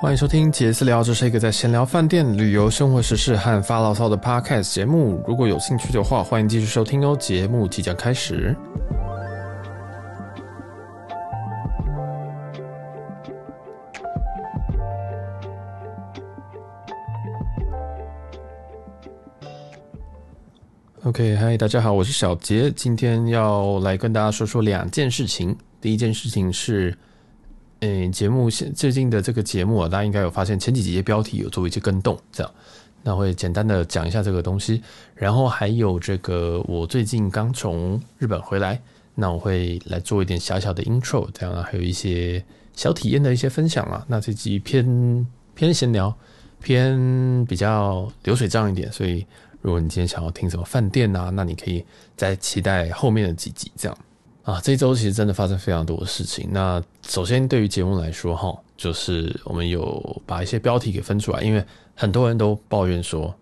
欢迎收听杰私聊，这是一个在闲聊饭店、旅游、生活时事和发牢骚的 podcast 节目。如果有兴趣的话，欢迎继续收听哦。节目即将开始。OK，嗨，大家好，我是小杰，今天要来跟大家说说两件事情。第一件事情是。诶、节目现最近的这个节目啊，大家应该有发现前几集的标题有做一些更动，这样，那会简单的讲一下这个东西，然后还有这个我最近刚从日本回来，那我会来做一点小小的 intro，这样啊，还有一些小体验的一些分享啊，那这集偏偏闲聊，偏比较流水账一点，所以如果你今天想要听什么饭店啊，那你可以再期待后面的几集这样。啊，这一周其实真的发生非常多的事情。那首先对于节目来说，哈，就是我们有把一些标题给分出来，因为很多人都抱怨说，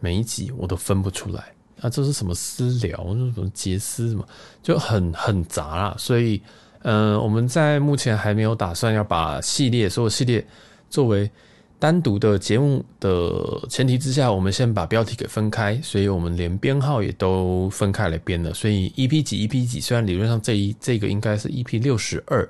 每一集我都分不出来啊，这是什么私聊，这是什么杰斯什么，就很很杂啦。所以，嗯、我们在目前还没有打算要把系列所有系列作为。单独的节目的前提之下，我们先把标题给分开，所以我们连编号也都分开来编了。所以 EP 几 EP 几，虽然理论上这一这个应该是 EP 六十二，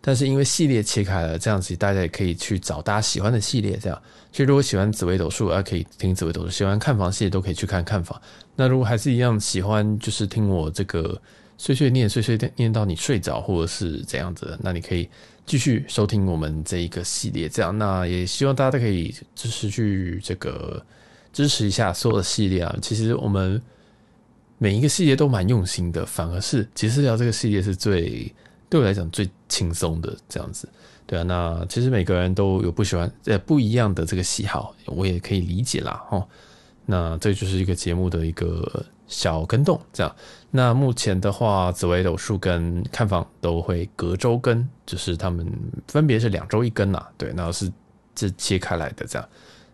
但是因为系列切开了，这样子大家也可以去找大家喜欢的系列。这样，其实如果喜欢紫微斗数，啊可以听紫微斗数；喜欢看房系列都可以去看看房。那如果还是一样喜欢，就是听我这个碎碎念、碎碎念到你睡着，或者是怎样子的，那你可以。继续收听我们这一个系列，这样，那也希望大家都可以支持去这个支持一下所有的系列啊。其实我们每一个系列都蛮用心的，反而是其实聊这个系列是最对我来讲最轻松的这样子。对啊，那其实每个人都有不喜欢呃不一样的这个喜好，我也可以理解啦。哈，那这就是一个节目的一个。小跟动这样，那目前的话，紫微斗数跟看房都会隔周更，就是他们分别是两周一更啊，对，那是这切开来的这样。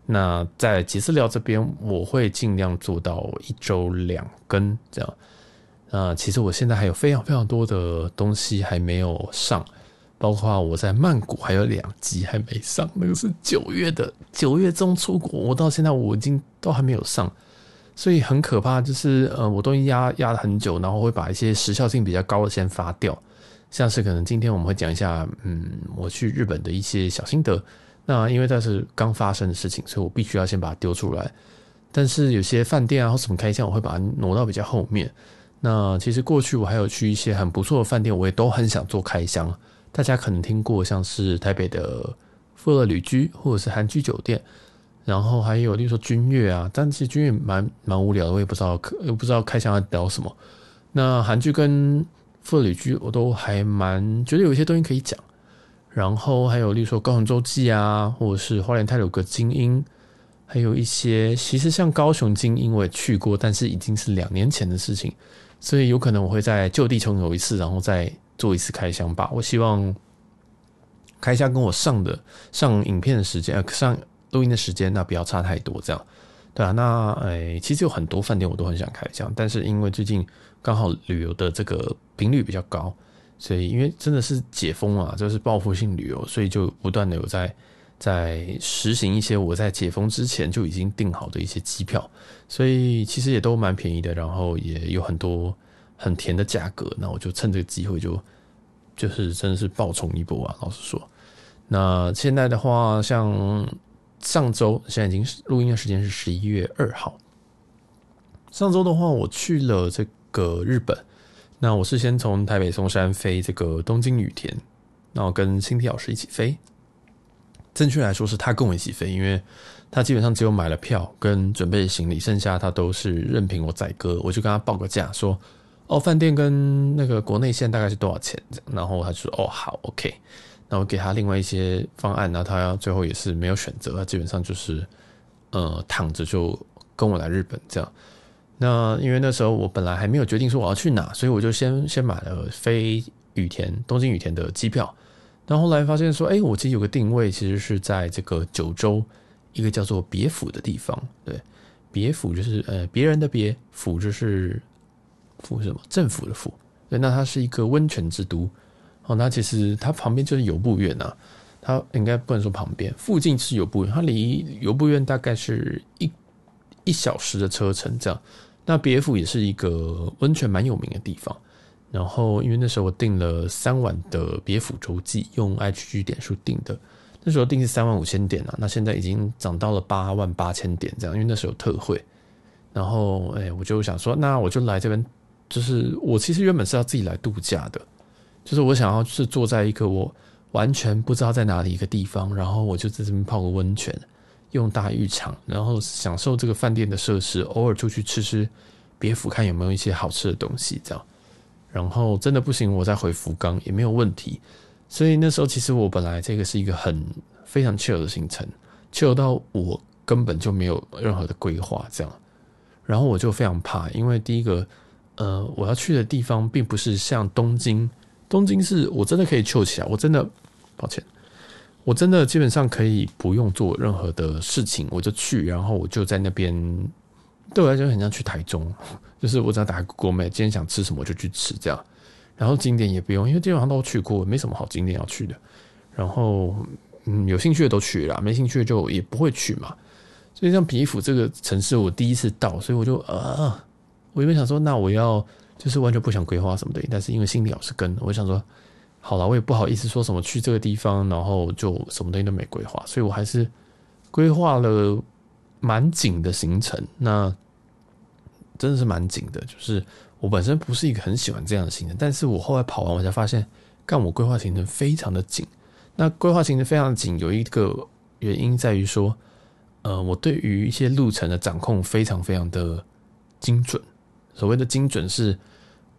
那在杰私聊这边，我会尽量做到一周两更这样。那其实我现在还有非常非常多的东西还没有上，包括我在曼谷还有两集还没上，那个是九月的，九月中出国，我到现在我已经都还没有上。所以很可怕，就是呃，我都压压了很久，然后会把一些时效性比较高的先发掉，像是可能今天我们会讲一下，嗯，我去日本的一些小心得。那因为这是刚发生的事情，所以我必须要先把它丢出来。但是有些饭店啊或什么开箱，我会把它挪到比较后面。那其实过去我还有去一些很不错的饭店，我也都很想做开箱。大家可能听过像是台北的富乐旅居或者是韩居酒店。然后还有，例如说君悦啊，但其实君悦蛮蛮无聊的，我也不知道，又不知道开箱要聊什么。那韩剧跟妇女剧，我都还蛮觉得有一些东西可以讲。然后还有，例如说高雄周记啊，或者是花莲太鲁阁精英，还有一些其实像高雄精英我也去过，但是已经是两年前的事情，所以有可能我会在就地重游一次，然后再做一次开箱吧。我希望开箱跟我上的上影片的时间呃上。录音的时间那不要差太多，这样对啊。那诶、其实有很多饭店我都很想开箱，但是因为最近刚好旅游的这个频率比较高，所以因为真的是解封啊，就是报复性旅游，所以就不断的有在在实行一些我在解封之前就已经订好的一些机票，所以其实也都蛮便宜的，然后也有很多很甜的价格，那我就趁这个机会就就是真的是爆冲一波啊！老实说，那现在的话像。上周现在已经录音的时间是十一月二号。上周的话，我去了这个日本。那我是先从台北松山飞这个东京羽田，然后跟新体老师一起飞。正确来说是他跟我一起飞，因为他基本上只有买了票跟准备行李，剩下他都是任凭我载歌。我就跟他报个价，说哦，饭店跟那个国内线大概是多少钱？然后他就说哦，好，OK。然后给他另外一些方案，然后他最后也是没有选择，他基本上就是呃躺着就跟我来日本这样。那因为那时候我本来还没有决定说我要去哪，所以我就先先买了飞羽田东京羽田的机票。但后来发现说，哎，我其实有个定位，其实是在这个九州一个叫做别府的地方。对，别府就是呃别人的别府就是府什么政府的府。对，那它是一个温泉之都。哦，那其实它旁边就是游步院呐。它应该不能说旁边，附近是由布院，它离游步院大概是一一小时的车程这样。那别府也是一个温泉蛮有名的地方。然后因为那时候我订了三晚的别府洲际，用 H G 点数订的，那时候订是三万五千点啊，那现在已经涨到了八万八千点这样，因为那时候有特惠。然后哎，我就想说，那我就来这边，就是我其实原本是要自己来度假的，就是我想要是坐在一个我。完全不知道在哪里一个地方，然后我就在这边泡个温泉，用大浴场，然后享受这个饭店的设施，偶尔出去吃吃别府，看有没有一些好吃的东西，这样。然后真的不行，我再回福冈也没有问题。所以那时候其实我本来这个是一个很非常 chill 的行程，chill 到我根本就没有任何的规划，这样。然后我就非常怕，因为第一个，呃，我要去的地方并不是像东京，东京是我真的可以翘起来，我真的。抱歉，我真的基本上可以不用做任何的事情，我就去，然后我就在那边。对我来讲，很像去台中，就是我只要打个 Google Map，今天想吃什么就去吃这样。然后景点也不用，因为基本上都去过，没什么好景点要去的。然后，嗯，有兴趣的都去了，没兴趣的就也不会去嘛。所以像别府这个城市，我第一次到，所以我就啊，我原本想说，那我要就是完全不想规划什么的，但是因为心里老是跟，我想说。好了，我也不好意思说什么去这个地方，然后就什么东西都没规划，所以我还是规划了蛮紧的行程。那真的是蛮紧的，就是我本身不是一个很喜欢这样的行程，但是我后来跑完，我才发现，干我规划行程非常的紧。那规划行程非常紧，有一个原因在于说，呃，我对于一些路程的掌控非常非常的精准。所谓的精准，是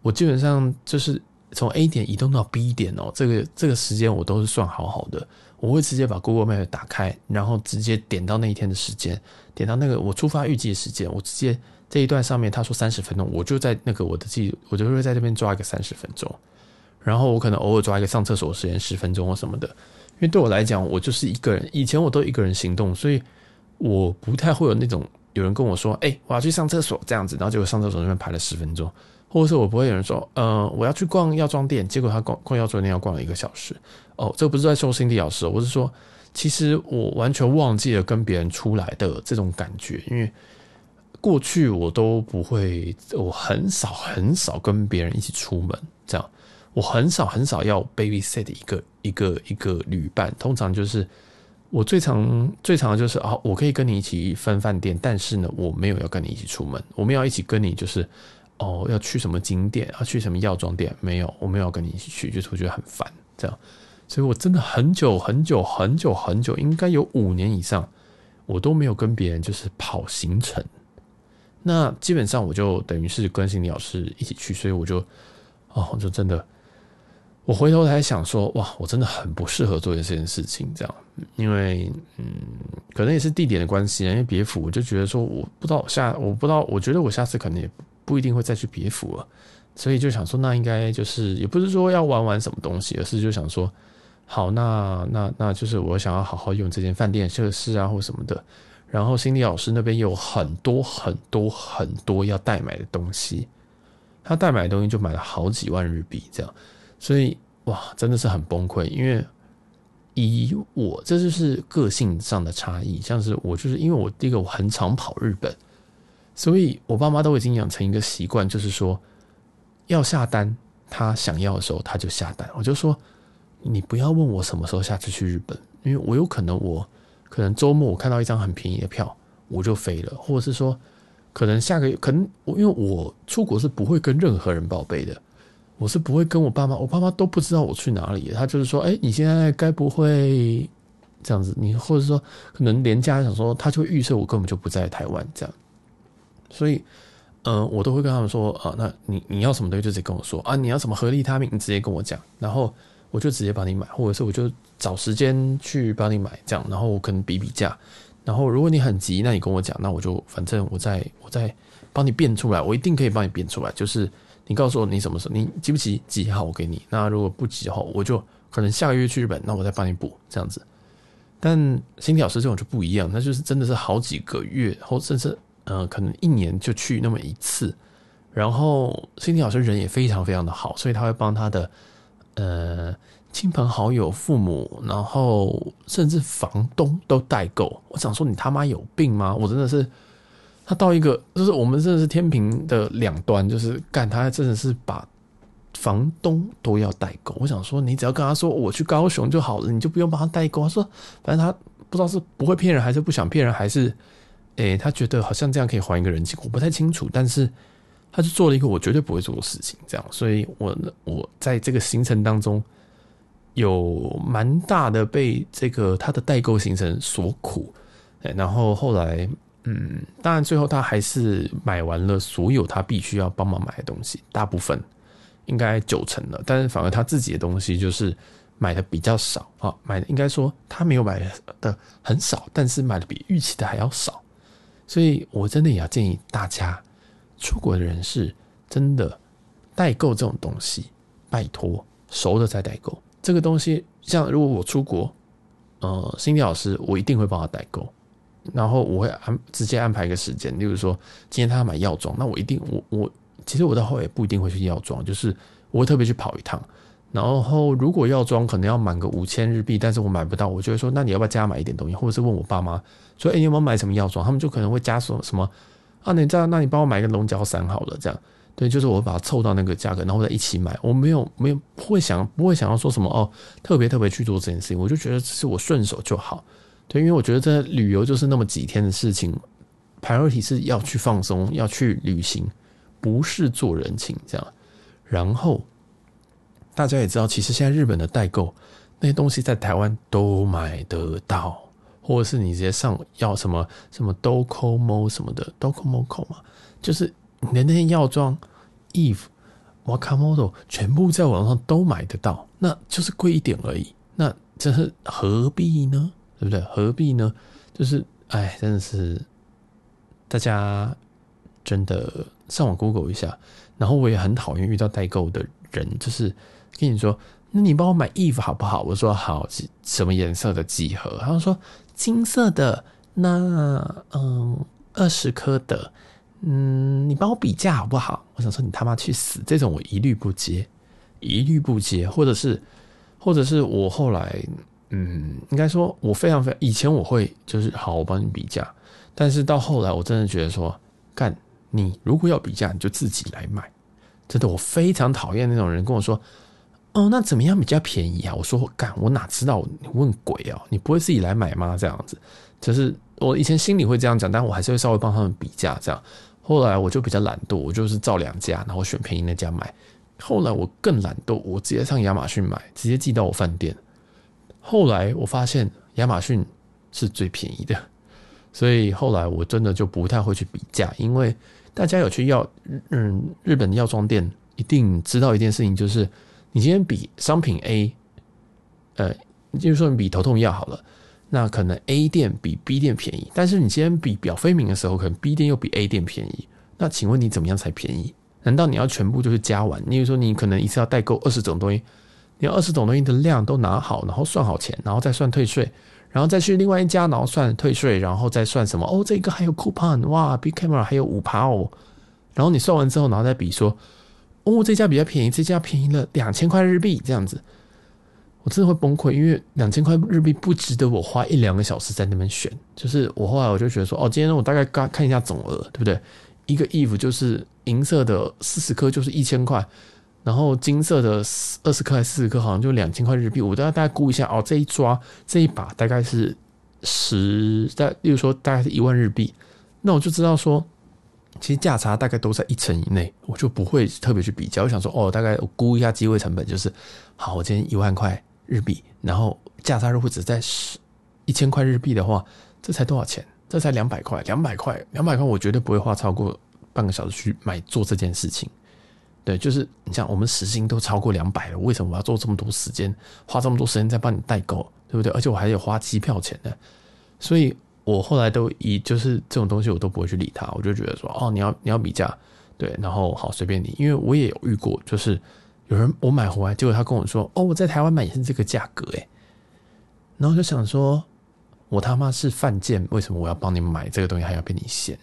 我基本上就是。从 A 点移动到 B 点哦，这个这个时间我都是算好好的。我会直接把 Google Map 打开，然后直接点到那一天的时间，点到那个我出发预计的时间，我直接这一段上面他说三十分钟，我就在那个我的记，我就会在这边抓一个三十分钟。然后我可能偶尔抓一个上厕所时间十分钟或什么的，因为对我来讲，我就是一个人，以前我都一个人行动，所以我不太会有那种有人跟我说，哎，我要去上厕所。这样子，然后结果上厕所那边排了十分钟。或者是我不会有人说，呃，我要去逛药妆店，结果他逛逛药妆店要逛一个小时。哦，这不是在说心理老师，我是说，其实我完全忘记了跟别人出来的这种感觉，因为过去我都不会，我很少很少跟别人一起出门，这样，我很少很少要 babysit 一个一个一个旅伴，通常就是我最常最常的就是啊，我可以跟你一起分饭店，但是呢，我没有要跟你一起出门，我没有要一起跟你就是。哦，要去什么景点？要去什么药妆店？没有，我没有跟你一起去，就是我觉得很烦，这样。所以我真的很久很久很久很久，应该有五年以上，我都没有跟别人就是跑行程。那基本上我就等于是跟心理老师一起去，所以我就哦，我就真的，我回头来想说，哇，我真的很不适合做这件事情，这样，因为嗯，可能也是地点的关系，因为别府，我就觉得说，我不知道下，我不知道，我觉得我下次可能也。不一定会再去别府了，所以就想说，那应该就是也不是说要玩玩什么东西，而是就想说，好，那那那就是我想要好好用这间饭店设施啊，或什么的。然后心理老师那边有很多很多很多要代买的东西，他代买的东西就买了好几万日币这样，所以哇，真的是很崩溃。因为以我这就是个性上的差异，像是我就是因为我第一个我很常跑日本。所以，我爸妈都已经养成一个习惯，就是说，要下单，他想要的时候他就下单。我就说，你不要问我什么时候下次去日本，因为我有可能我可能周末我看到一张很便宜的票，我就飞了，或者是说，可能下个月，可能我因为我出国是不会跟任何人报备的，我是不会跟我爸妈，我爸妈都不知道我去哪里。他就是说，哎，你现在该不会这样子？你或者说，可能连家想说，他就会预设我根本就不在台湾这样。所以，嗯、我都会跟他们说啊，那你你要什么东西就直接跟我说啊，你要什么合利他命，你直接跟我讲，然后我就直接帮你买，或者是我就找时间去帮你买，这样，然后我可能比比价，然后如果你很急，那你跟我讲，那我就反正我再我再帮你变出来，我一定可以帮你变出来，就是你告诉我你什么时候，你急不急？急好，我给你。那如果不急的话，我就可能下个月去日本，那我再帮你补这样子。但心理老师这种就不一样，那就是真的是好几个月，或甚至。呃，可能一年就去那么一次，然后心理老师人也非常非常的好，所以他会帮他的呃亲朋好友、父母，然后甚至房东都代购。我想说，你他妈有病吗？我真的是，他到一个就是我们真的是天平的两端，就是干他真的是把房东都要代购。我想说，你只要跟他说我去高雄就好了，你就不用帮他代购。他说，反正他不知道是不会骗人，还是不想骗人，还是诶，他觉得好像这样可以还一个人情，我不太清楚。但是他就做了一个我绝对不会做的事情，这样，所以我我在这个行程当中。有蛮大的被这个他的代购行程所苦，然后后来，嗯，当然最后他还是买完了所有他必须要帮忙买的东西，大部分应该九成了，但是反而他自己的东西就是买的比较少啊，买的应该说他没有买的很少，但是买的比预期的还要少，所以我真的也要建议大家，出国的人士真的代购这种东西，拜托熟的再代购。这个东西，像如果我出国，呃，心理老师我一定会帮他代购，然后我会安直接安排一个时间，例如说今天他要买药妆，那我一定我我其实我到后也不一定会去药妆，就是我会特别去跑一趟，然后如果药妆可能要满个五千日币，但是我买不到，我就会说那你要不要加买一点东西，或者是问我爸妈说，哎，你有没有买什么药妆？他们就可能会加说什么啊，你这样，那你帮我买一个龙角散好了，这样。对，就是我把它凑到那个价格，然后再一起买。我没有没有不会想不会想要说什么哦，特别特别去做这件事情。我就觉得只是我顺手就好。对，因为我觉得这旅游就是那么几天的事情，priority 是要去放松，要去旅行，不是做人情这样。然后大家也知道，其实现在日本的代购那些东西在台湾都买得到，或者是你直接上要什么什么 Docomo 什么的 Docomo 嘛，就是。你的那些药妆、Eve、Wakamoto 全部在网上都买得到，那就是贵一点而已。那这是何必呢？对不对？何必呢？就是哎，真的是大家真的上网 Google 一下。然后我也很讨厌遇到代购的人，就是跟你说：“那你帮我买衣服好不好？”我说：“好，什么颜色的几盒？”他说：“金色的。”那嗯，二十颗的。嗯，你帮我比价好不好？我想说你他妈去死！这种我一律不接，一律不接。或者是，或者是我后来，嗯，应该说，我非常非常以前我会就是好，我帮你比价。但是到后来，我真的觉得说，干你如果要比价，你就自己来买。真的，我非常讨厌那种人跟我说，哦，那怎么样比较便宜啊？我说干，我哪知道？你问鬼哦，你不会自己来买吗？这样子，就是我以前心里会这样讲，但我还是会稍微帮他们比价这样。后来我就比较懒惰，我就是照两家，然后选便宜那家买。后来我更懒惰，我直接上亚马逊买，直接寄到我饭店。后来我发现亚马逊是最便宜的，所以后来我真的就不太会去比价，因为大家有去药嗯日本的药妆店，一定知道一件事情，就是你今天比商品 A，呃，就是说你比头痛药好了。那可能 A 店比 B 店便宜，但是你今天比表飞鸣的时候，可能 B 店又比 A 店便宜。那请问你怎么样才便宜？难道你要全部就是加完？你比如说你可能一次要代购二十种东西，你二十种东西的量都拿好，然后算好钱，然后再算退税，然后再去另外一家，然后算退税，然后再算什么？哦，这个还有 coupon，哇，Big Camera 还有五趴哦。然后你算完之后，然后再比说，哦，这家比较便宜，这家便宜了两千块日币，这样子。我真的会崩溃，因为两千块日币不值得我花一两个小时在那边选。就是我后来我就觉得说，哦，今天我大概看看一下总额，对不对？一个 Eve 就是银色的四十颗就是一千块，然后金色的二十克还是四十克好像就两千块日币。我大概大概估一下，哦，这一抓这一把大概是十，在例如说大概是一万日币，那我就知道说，其实价差大概都在一成以内，我就不会特别去比较。我想说，哦，大概我估一下机会成本就是，好，我今天一万块。日币，然后价差如果只在十一千块日币的话，这才多少钱？这才两百块，两百块，两百块，我绝对不会花超过半个小时去买做这件事情。对，就是你像我们时薪都超过两百了，为什么我要做这么多时间，花这么多时间在帮你代购，对不对？而且我还有花机票钱的，所以我后来都以就是这种东西我都不会去理他，我就觉得说哦，你要你要比价，对，然后好随便你，因为我也有遇过，就是。有人我买回来，结果他跟我说：“哦，我在台湾买也是这个价格诶。”然后就想说：“我他妈是犯贱，为什么我要帮你买这个东西还要被你嫌？”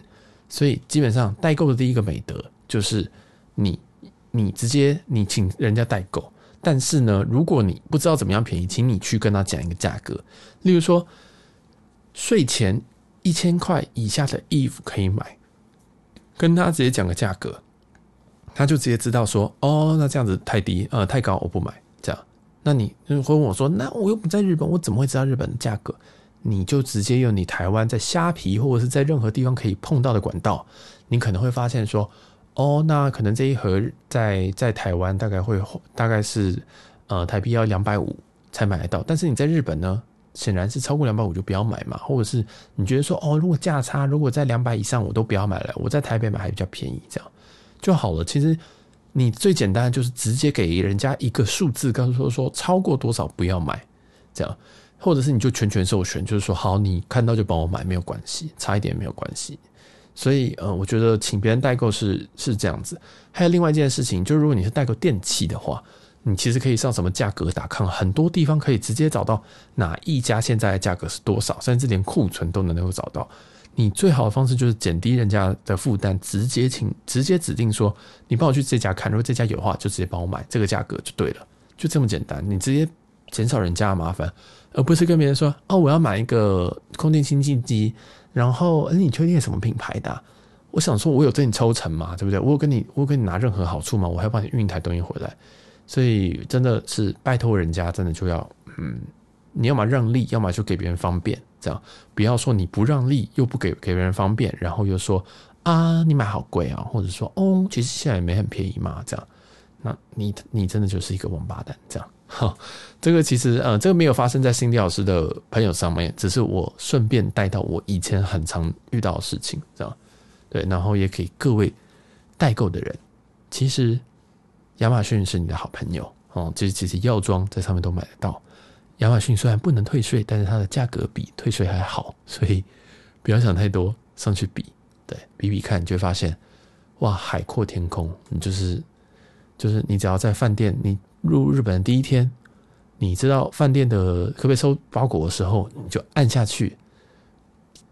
所以基本上代购的第一个美德就是你你直接你请人家代购，但是呢，如果你不知道怎么样便宜，请你去跟他讲一个价格，例如说税前一千块以下的衣服可以买，跟他直接讲个价格，他就直接知道说，哦，那这样子太低，呃，太高，我不买。这样，那你会问我说，那我又不在日本，我怎么会知道日本的价格？你就直接用你台湾在虾皮或者是在任何地方可以碰到的管道，你可能会发现说。哦，那可能这一盒在在台湾大概会大概是呃台币要两百五才买得到，但是你在日本呢，显然是超过两百五就不要买嘛，或者是你觉得说哦，如果价差如果在两百以上我都不要买了，我在台北买还比较便宜，这样就好了。其实你最简单的就是直接给人家一个数字，告诉说说超过多少不要买，这样，或者是你就全权授权，就是说好，你看到就帮我买没有关系，差一点没有关系。所以，呃，我觉得请别人代购是是这样子。还有另外一件事情，就是如果你是代购电器的话，你其实可以上什么价格打看，很多地方可以直接找到哪一家现在的价格是多少，甚至连库存都能够找到。你最好的方式就是减低人家的负担，直接请直接指定说，你帮我去这家看，如果这家有的话，就直接帮我买这个价格就对了，就这么简单。你直接减少人家的麻烦，而不是跟别人说，哦，我要买一个空气清净机。然后，哎，你确定什么品牌的？我想说，我有跟你抽成嘛，对不对？我有跟你，我有跟你拿任何好处吗？我还要帮你运一台东西回来，所以真的是拜托人家，真的就要，嗯，你要么让利，要么就给别人方便，这样不要说你不让利又不给给别人方便，然后又说啊，你买好贵啊，或者说哦，其实现在也没很便宜嘛，这样，那你你真的就是一个王八蛋，这样。好，这个其实呃，这个没有发生在新迪老师的朋友上面，只是我顺便带到我以前很常遇到的事情，这样对，然后也给各位代购的人，其实亚马逊是你的好朋友哦，其实其实药妆在上面都买得到。亚马逊虽然不能退税，但是它的价格比退税还好，所以不要想太多，上去比，对，比比看，你就会发现哇，海阔天空，你就是就是你只要在饭店你。入日本的第一天，你知道饭店的可不可以收包裹的时候，你就按下去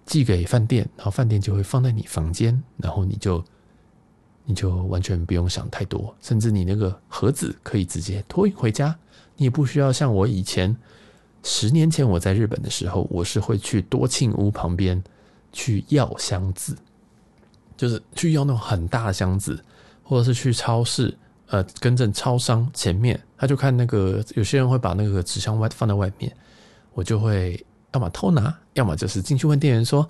寄给饭店，然后饭店就会放在你房间，然后你就你就完全不用想太多，甚至你那个盒子可以直接托运回家，你也不需要像我以前十年前我在日本的时候，我是会去多庆屋旁边去要箱子，就是去要那种很大的箱子，或者是去超市。呃，跟着超商前面，他就看那个有些人会把那个纸箱外放在外面，我就会要么偷拿，要么就是进去问店员说：“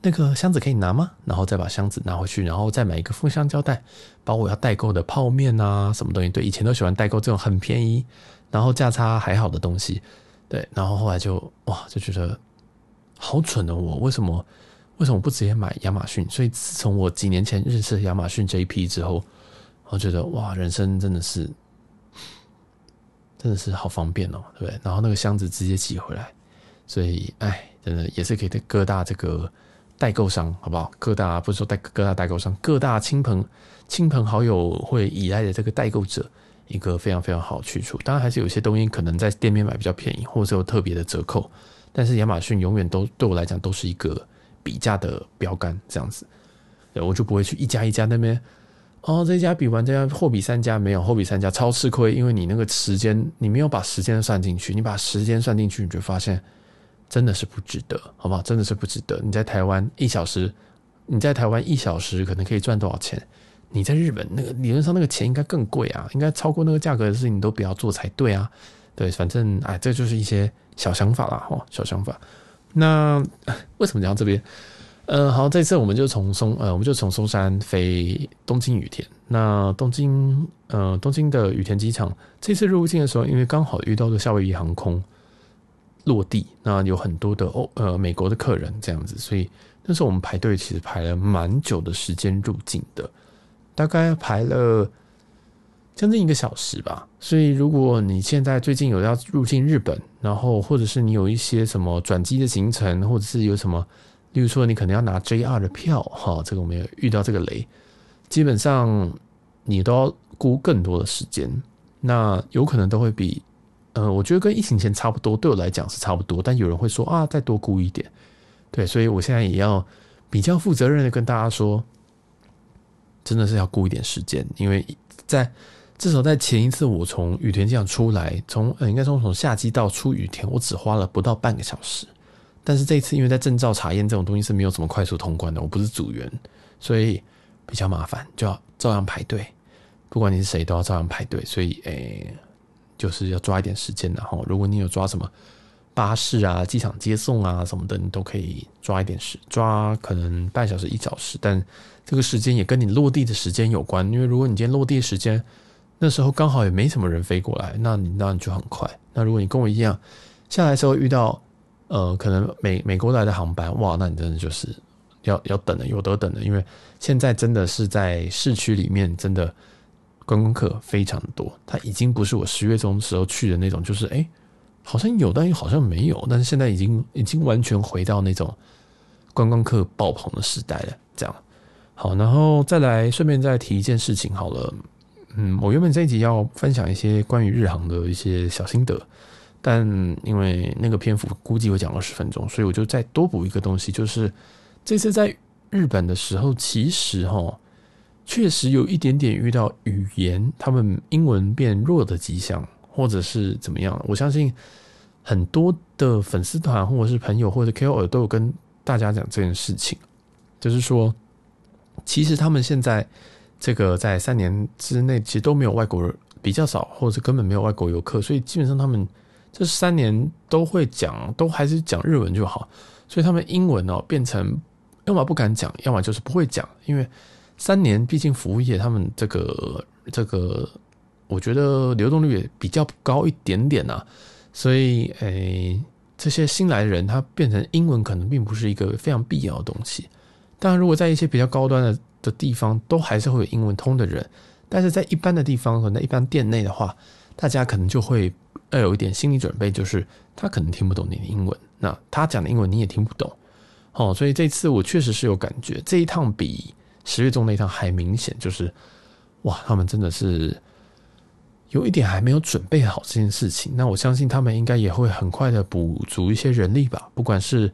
那个箱子可以拿吗？”然后再把箱子拿回去，然后再买一个封箱胶带，把我要代购的泡面啊什么东西，对，以前都喜欢代购这种很便宜，然后价差还好的东西，对，然后后来就哇就觉得好蠢的我，为什么为什么不直接买亚马逊？所以自从我几年前认识亚马逊这一批之后。我觉得哇，人生真的是，真的是好方便哦，对不对？然后那个箱子直接寄回来，所以哎，真的也是给各大这个代购商，好不好？各大不是说代各大代购商，各大亲朋亲朋好友会依赖的这个代购者，一个非常非常好的去处。当然，还是有些东西可能在店面买比较便宜，或者有特别的折扣。但是亚马逊永远都对我来讲都是一个比价的标杆，这样子，我就不会去一家一家那边。哦，这家比完这家货比三家没有，货比三家超吃亏，因为你那个时间你没有把时间算进去，你把时间算进去，你就发现真的是不值得，好不好？真的是不值得。你在台湾一小时，你在台湾一小时可能可以赚多少钱？你在日本那个理论上那个钱应该更贵啊，应该超过那个价格的事情你都不要做才对啊。对，反正哎，这就是一些小想法啦，哈，小想法。那 为什么讲到这边？呃，好，这次我们就从松，呃，我们就从松山飞东京羽田。那东京，呃，东京的羽田机场，这次入境的时候，因为刚好遇到了夏威夷航空落地，那有很多的欧，呃，美国的客人这样子，所以那时候我们排队其实排了蛮久的时间入境的，大概排了将近一个小时吧。所以如果你现在最近有要入境日本，然后或者是你有一些什么转机的行程，或者是有什么。例如说，你可能要拿 JR 的票，哈，这个我们也遇到这个雷，基本上你都要估更多的时间，那有可能都会比，呃，我觉得跟疫情前差不多，对我来讲是差不多，但有人会说啊，再多估一点，对，所以我现在也要比较负责任的跟大家说，真的是要估一点时间，因为在至少在前一次我从羽田机场出来，从呃应该说从下机到出羽田，我只花了不到半个小时。但是这次因为在证照查验这种东西是没有什么快速通关的，我不是组员，所以比较麻烦，就要照样排队。不管你是谁，都要照样排队。所以诶、就是要抓一点时间。然后如果你有抓什么巴士啊、机场接送啊什么的，你都可以抓一点时，抓可能半小时、一小时。但这个时间也跟你落地的时间有关，因为如果你今天落地时间那时候刚好也没什么人飞过来，那你那你就很快。那如果你跟我一样下来的时候遇到。呃，可能美美国来的航班，哇，那你真的就是要要等了，有得等了，因为现在真的是在市区里面，真的观光客非常多。它已经不是我十月中时候去的那种，就是哎、好像有，但又好像没有。但是现在已经已经完全回到那种观光客爆棚的时代了。这样好，然后再来顺便再提一件事情好了，嗯，我原本这一集要分享一些关于日航的一些小心得。但因为那个篇幅估计会讲二十分钟，所以我就再多补一个东西，就是这次在日本的时候，其实哈确实有一点点遇到语言他们英文变弱的迹象，或者是怎么样。我相信很多的粉丝团或者是朋友或者 KOL 都有跟大家讲这件事情，就是说，其实他们现在这个在三年之内其实都没有外国人，比较少，或者根本没有外国游客，所以基本上他们。这三年都会讲，都还是讲日文就好，所以他们英文哦变成要么不敢讲，要么就是不会讲，因为三年毕竟服务业他们这个这个，我觉得流动率也比较高一点点啊，所以诶这些新来的人他变成英文可能并不是一个非常必要的东西。当然，如果在一些比较高端的的地方，都还是会有英文通的人，但是在一般的地方和在一般店内的话，大家可能就会。要有一点心理准备，就是他可能听不懂你的英文，那他讲的英文你也听不懂，哦，所以这次我确实是有感觉，这一趟比十月中那一趟还明显，就是哇，他们真的是有一点还没有准备好这件事情。那我相信他们应该也会很快的补足一些人力吧，不管是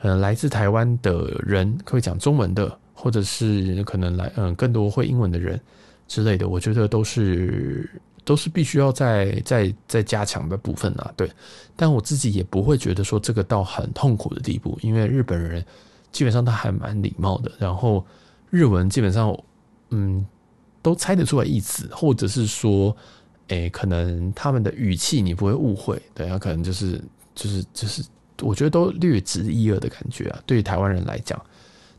呃来自台湾的人会讲中文的，或者是可能来嗯更多会英文的人之类的，我觉得都是。都是必须要再再再加强的部分啊，对。但我自己也不会觉得说这个到很痛苦的地步，因为日本人基本上他还蛮礼貌的，然后日文基本上嗯都猜得出来意思，或者是说，诶，可能他们的语气你不会误会，对，他可能就是就是就是，我觉得都略知一二的感觉啊。对于台湾人来讲，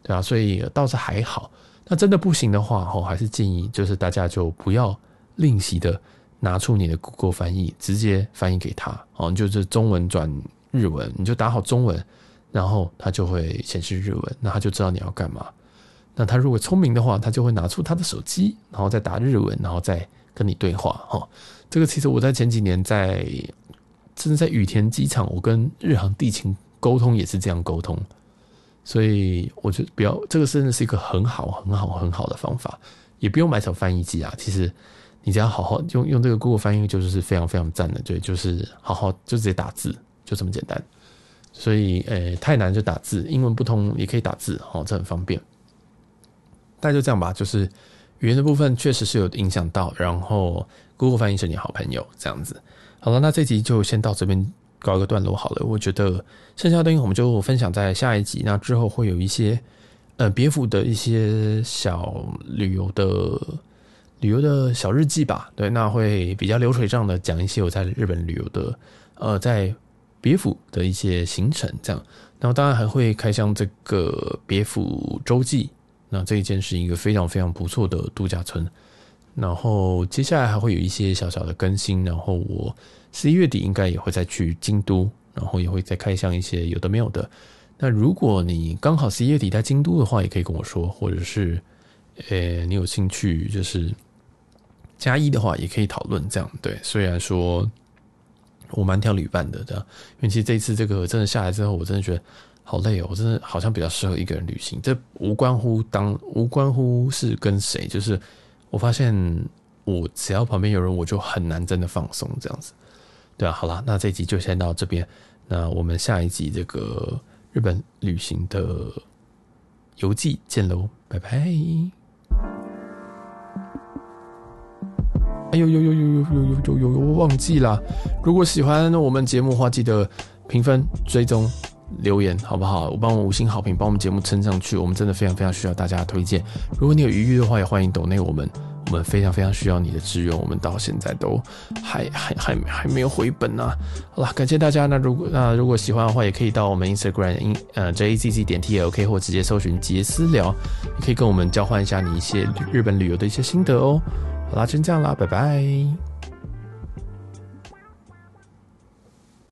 对啊，所以倒是还好。那真的不行的话，我还是建议就是大家就不要吝惜的。拿出你的 Google 翻译，直接翻译给他哦，就是中文转日文，你就打好中文，然后他就会显示日文，那他就知道你要干嘛。那他如果聪明的话，他就会拿出他的手机，然后再打日文，然后再跟你对话。哈，这个其实我在前几年在，甚至在羽田机场，我跟日航地勤沟通也是这样沟通，所以我觉得不要，这个真的是一个很好、很好、很好的方法，也不用买手翻译机啊，其实。你只要好好用用这个 Google 翻译，就是非常非常赞的。对，就是好好就直接打字，就这么简单。所以，诶、欸，太难就打字，英文不通也可以打字，哦，这很方便。大概就这样吧，就是语言的部分确实是有影响到，然后 Google 翻译是你好朋友，这样子。好了，那这集就先到这边告一个段落好了。我觉得剩下的东西我们就分享在下一集，那之后会有一些呃别府的一些小旅游的。旅游的小日记吧，对，那会比较流水账的讲一些我在日本旅游的，呃，在别府的一些行程，这样，然后当然还会开箱这个别府洲际，那这一间是一个非常非常不错的度假村，然后接下来还会有一些小小的更新，然后我十一月底应该也会再去京都，然后也会再开箱一些有的没有的，那如果你刚好十一月底在京都的话，也可以跟我说，或者是，呃，你有兴趣就是。加一的话也可以讨论这样对，虽然说我蛮挑旅伴的这样，因为其实这次这个真的下来之后，我真的觉得好累哦，我真的好像比较适合一个人旅行。这无关乎当无关乎是跟谁，就是我发现我只要旁边有人，我就很难真的放松这样子。对啊，好啦，那这集就先到这边，那我们下一集这个日本旅行的游记见喽，拜拜。哎呦呦呦呦呦呦呦呦呦，我忘记了。如果喜欢我们节目的话，记得评分、追踪、留言，好不好？我帮我五星好评，帮我们节目撑上去。我们真的非常非常需要大家的推荐。如果你有余裕的话，也欢迎抖内我们。我们非常非常需要你的支援，我们到现在都还还还还没有回本呢、好了，感谢大家。那如果那如果喜欢的话，也可以到我们 Instagram 呃 JAZZ 点 TLK 或直接搜寻杰私聊，也可以跟我们交换一下你一些日本旅游的一些心得哦。好啦，先这样啦，拜拜。